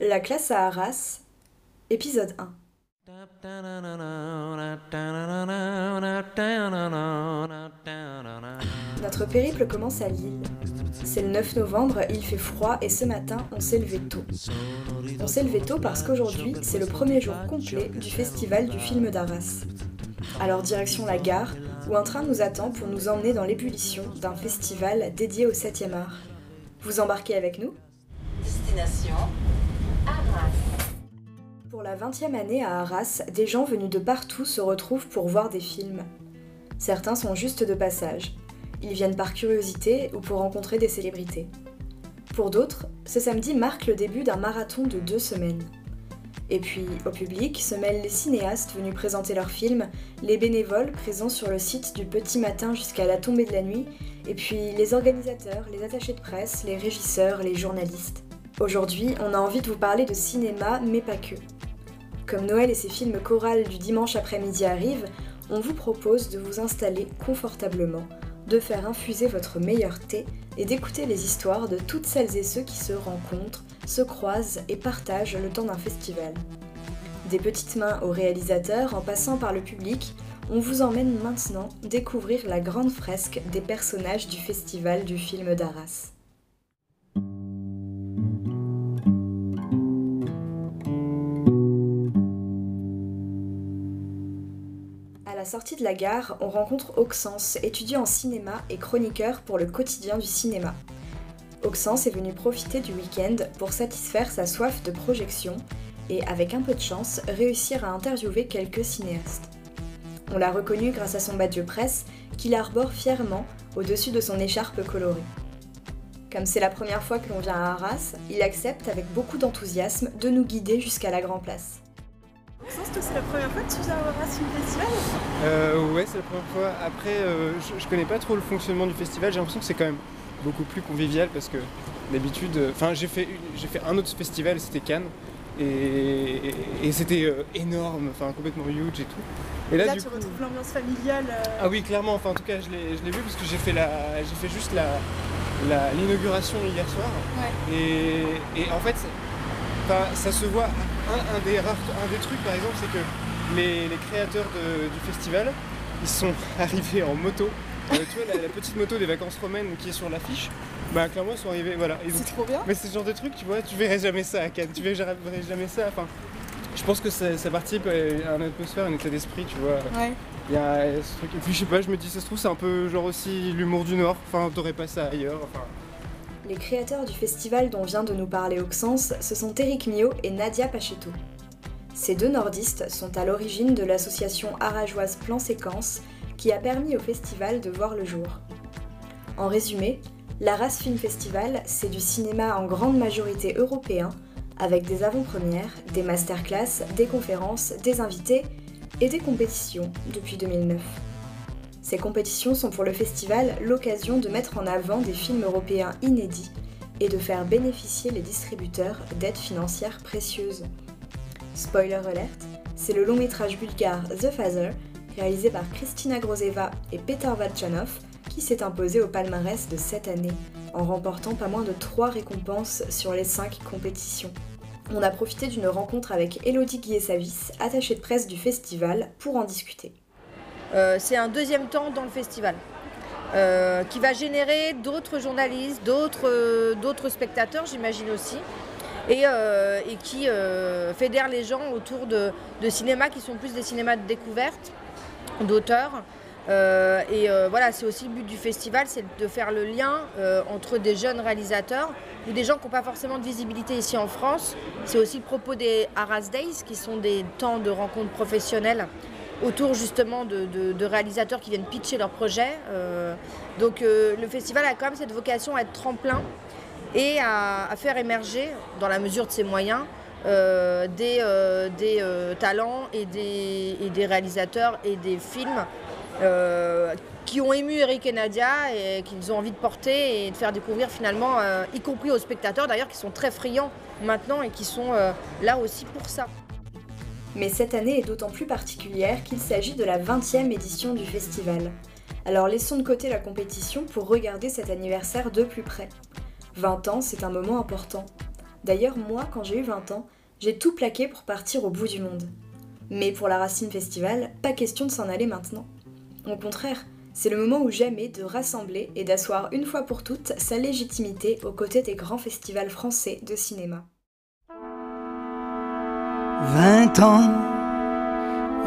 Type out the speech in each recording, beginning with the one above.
La classe à Arras, épisode 1. Notre périple commence à Lille. C'est le 9 novembre, il fait froid et ce matin, on s'est levé tôt. On s'est levé tôt parce qu'aujourd'hui, c'est le premier jour complet du festival du film d'Arras. Alors direction la gare, où un train nous attend pour nous emmener dans l'ébullition d'un festival dédié au 7e art. Vous embarquez avec nous? Destination. Pour la 20e année à Arras, des gens venus de partout se retrouvent pour voir des films. Certains sont juste de passage. Ils viennent par curiosité ou pour rencontrer des célébrités. Pour d'autres, ce samedi marque le début d'un marathon de deux semaines. Et puis, au public se mêlent les cinéastes venus présenter leurs films, les bénévoles présents sur le site du petit matin jusqu'à la tombée de la nuit, et puis les organisateurs, les attachés de presse, les régisseurs, les journalistes. Aujourd'hui, on a envie de vous parler de cinéma, mais pas que. Comme Noël et ses films chorales du dimanche après-midi arrivent, on vous propose de vous installer confortablement, de faire infuser votre meilleur thé et d'écouter les histoires de toutes celles et ceux qui se rencontrent, se croisent et partagent le temps d'un festival. Des petites mains aux réalisateurs en passant par le public, on vous emmène maintenant découvrir la grande fresque des personnages du festival du film d'Arras. Sortie de la gare, on rencontre Auxence, étudiant en cinéma et chroniqueur pour le quotidien du cinéma. Auxence est venu profiter du week-end pour satisfaire sa soif de projection et, avec un peu de chance, réussir à interviewer quelques cinéastes. On l'a reconnu grâce à son badge presse qu'il arbore fièrement au-dessus de son écharpe colorée. Comme c'est la première fois que l'on vient à Arras, il accepte avec beaucoup d'enthousiasme de nous guider jusqu'à la Grand Place. Toi, c'est la première fois que tu viens Arras Film Festival Euh, ouais, c'est la première fois. Après, euh, je, je connais pas trop le fonctionnement du festival. J'ai l'impression que c'est quand même beaucoup plus convivial parce que d'habitude, euh, enfin, j'ai fait j'ai fait un autre festival, c'était Cannes, et, et- et c'était euh, énorme, enfin complètement huge et tout. Et là, Là, du tu coup, retrouves l'ambiance familiale. ah oui, clairement. Enfin, en tout cas, je l'ai vu parce que j'ai fait la, j'ai fait juste la l'inauguration hier soir. Et, et en fait, enfin, ça se voit. Un, un des rares, un des trucs, par exemple, c'est que les, les créateurs de- du festival, ils sont arrivés en moto. Euh, tu vois, la, la petite moto des vacances romaines qui est sur l'affiche, bah clairement, ils sont arrivés. Voilà. Et donc- C'est trop bien. mais c'est ce genre de truc, tu vois, tu verrais jamais ça à Cannes, tu verrais jamais ça. Enfin, je pense que ça, ça participe à une atmosphère, un état d'esprit, tu vois. Ouais. Il y a ce truc. Et puis je sais pas, je me dis, ça se trouve, c'est un peu genre aussi l'humour du Nord. Enfin, t'aurais pas ça ailleurs. Enfin, Les créateurs du festival dont vient de nous parler Auxence, ce sont Eric Mio et Nadia Pachetto. Ces deux nordistes sont à l'origine de l'association arageoise Plan Séquence qui a permis au festival de voir le jour. En résumé, l'Arras Film Festival, c'est du cinéma en grande majorité européen, avec des avant-premières, des masterclass, des conférences, des invités et des compétitions depuis 2009. Ces compétitions sont pour le festival l'occasion de mettre en avant des films européens inédits et de faire bénéficier les distributeurs d'aides financières précieuses. Spoiler alert, c'est le long métrage bulgare The Father, réalisé par Kristina Grozeva et Peter Vatchanov, qui s'est imposé au palmarès de cette année, en remportant pas moins de 3 récompenses sur les 5 compétitions. On a profité d'une rencontre avec Elodie Guillesavis, attachée de presse du festival, pour en discuter. Euh, c'est un deuxième temps dans le festival euh, qui va générer d'autres journalistes, d'autres euh, spectateurs, j'imagine aussi, et, qui fédère les gens autour de, cinémas qui sont plus des cinémas de découverte, d'auteurs. Et voilà, c'est aussi le but du festival, c'est de faire le lien entre des jeunes réalisateurs ou des gens qui n'ont pas forcément de visibilité ici en France. C'est aussi le propos des Arras Days, qui sont des temps de rencontres professionnelles autour justement de, réalisateurs qui viennent pitcher leurs projets. Euh, donc euh, le festival a quand même cette vocation à être tremplin et à, faire émerger, dans la mesure de ses moyens, euh, des, talents et des, et des réalisateurs et des films qui ont ému Eric et Nadia et qu'ils ont envie de porter et de faire découvrir finalement, y compris aux spectateurs d'ailleurs, qui sont très friands maintenant et qui sont là aussi pour ça. Mais cette année est d'autant plus particulière qu'il s'agit de la 20e édition du festival. Alors laissons de côté la compétition pour regarder cet anniversaire de plus près. 20 ans, c'est un moment important. D'ailleurs, moi, quand j'ai eu 20 ans, j'ai tout plaqué pour partir au bout du monde. Mais pour la Racine Festival, pas question de s'en aller maintenant. Au contraire, c'est le moment ou jamais de rassembler et d'asseoir une fois pour toutes sa légitimité aux côtés des grands festivals français de cinéma. 20 ans,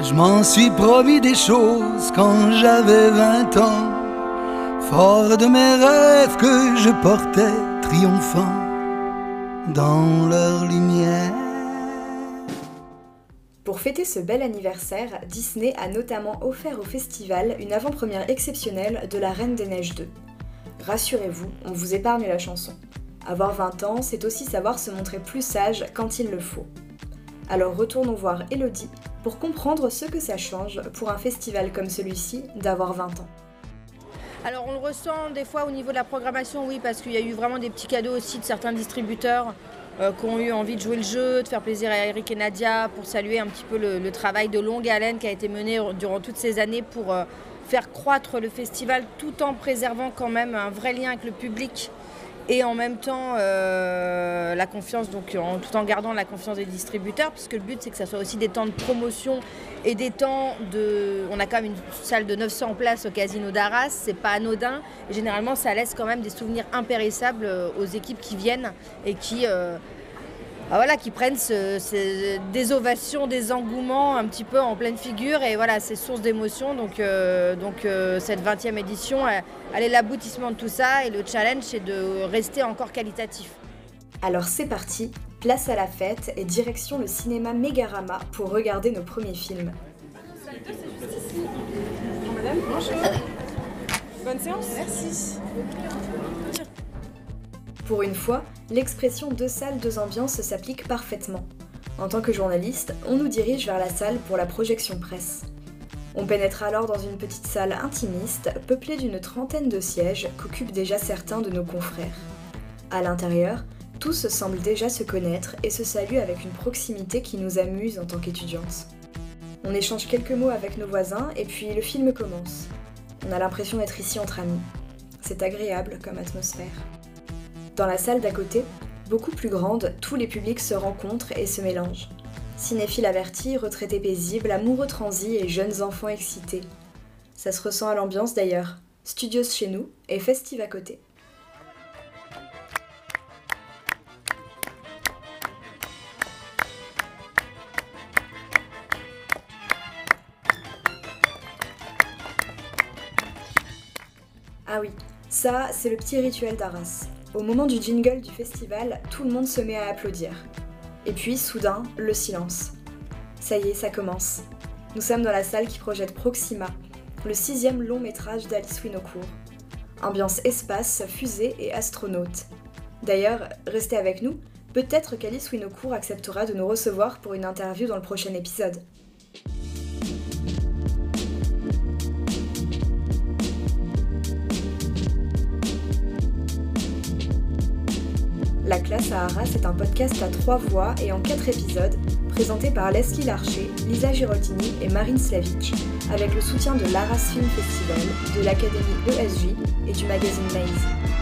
je m'en suis promis des choses quand j'avais 20 ans, fort de mes rêves que je portais triomphant dans leur lumière. Pour fêter ce bel anniversaire, Disney a notamment offert au festival une avant-première exceptionnelle de La Reine des Neiges 2. Rassurez-vous, on vous épargne la chanson. Avoir 20 ans, c'est aussi savoir se montrer plus sage quand il le faut. Alors retournons voir Elodie pour comprendre ce que ça change pour un festival comme celui-ci d'avoir 20 ans. Alors on le ressent des fois au niveau de la programmation, oui, parce qu'il y a eu vraiment des petits cadeaux aussi de certains distributeurs euh, qui ont eu envie de jouer le jeu, de faire plaisir à Eric et Nadia, pour saluer un petit peu le, travail de longue haleine qui a été mené durant toutes ces années pour euh, faire croître le festival tout en préservant quand même un vrai lien avec le public et en même temps euh, la confiance, donc tout en gardant la confiance des distributeurs, puisque le but c'est que ça soit aussi des temps de promotion et des temps de. On a quand même une salle de 900 places au casino d'Arras, c'est pas anodin, et généralement ça laisse quand même des souvenirs impérissables euh, aux équipes qui viennent et qui. Euh, ah, voilà, qui prennent des ovations, des engouements un petit peu en pleine figure. Et voilà, c'est source d'émotion. Donc, euh, donc euh, cette 20e édition, elle, est l'aboutissement de tout ça. Et le challenge, c'est de rester encore qualitatif. Alors c'est parti, place à la fête et direction le cinéma Megarama pour regarder nos premiers films. Bonjour madame. Bonjour. Bonne séance. Merci. Pour une fois, l'expression deux salles, deux ambiances s'applique parfaitement. En tant que journaliste, on nous dirige vers la salle pour la projection presse. On pénètre alors dans une petite salle intimiste, peuplée d'une trentaine de sièges qu'occupent déjà certains de nos confrères. À l'intérieur, tous semblent déjà se connaître et se saluent avec une proximité qui nous amuse en tant qu'étudiantes. On échange quelques mots avec nos voisins et puis le film commence. On a l'impression d'être ici entre amis. C'est agréable comme atmosphère. Dans la salle d'à côté, beaucoup plus grande, tous les publics se rencontrent et se mélangent. Cinéphiles avertis, retraités paisibles, amoureux transis et jeunes enfants excités. Ça se ressent à l'ambiance d'ailleurs. Studios chez nous et festive à côté. Ah oui, ça, c'est le petit rituel d'Arras. Au moment du jingle du festival, tout le monde se met à applaudir. Et puis, soudain, le silence. Ça y est, ça commence. Nous sommes dans la salle qui projette Proxima, le sixième long métrage d'Alice Winocourt. Ambiance espace, fusée et astronaute. D'ailleurs, restez avec nous, peut-être qu'Alice Winocourt acceptera de nous recevoir pour une interview dans le prochain épisode. La classe à Arras est un podcast à trois voix et en quatre épisodes, présenté par Leslie Larcher, Lisa Giroltini et Marine Slavic, avec le soutien de l'Arras Film Festival, de l'Académie ESJ et du magazine Maze.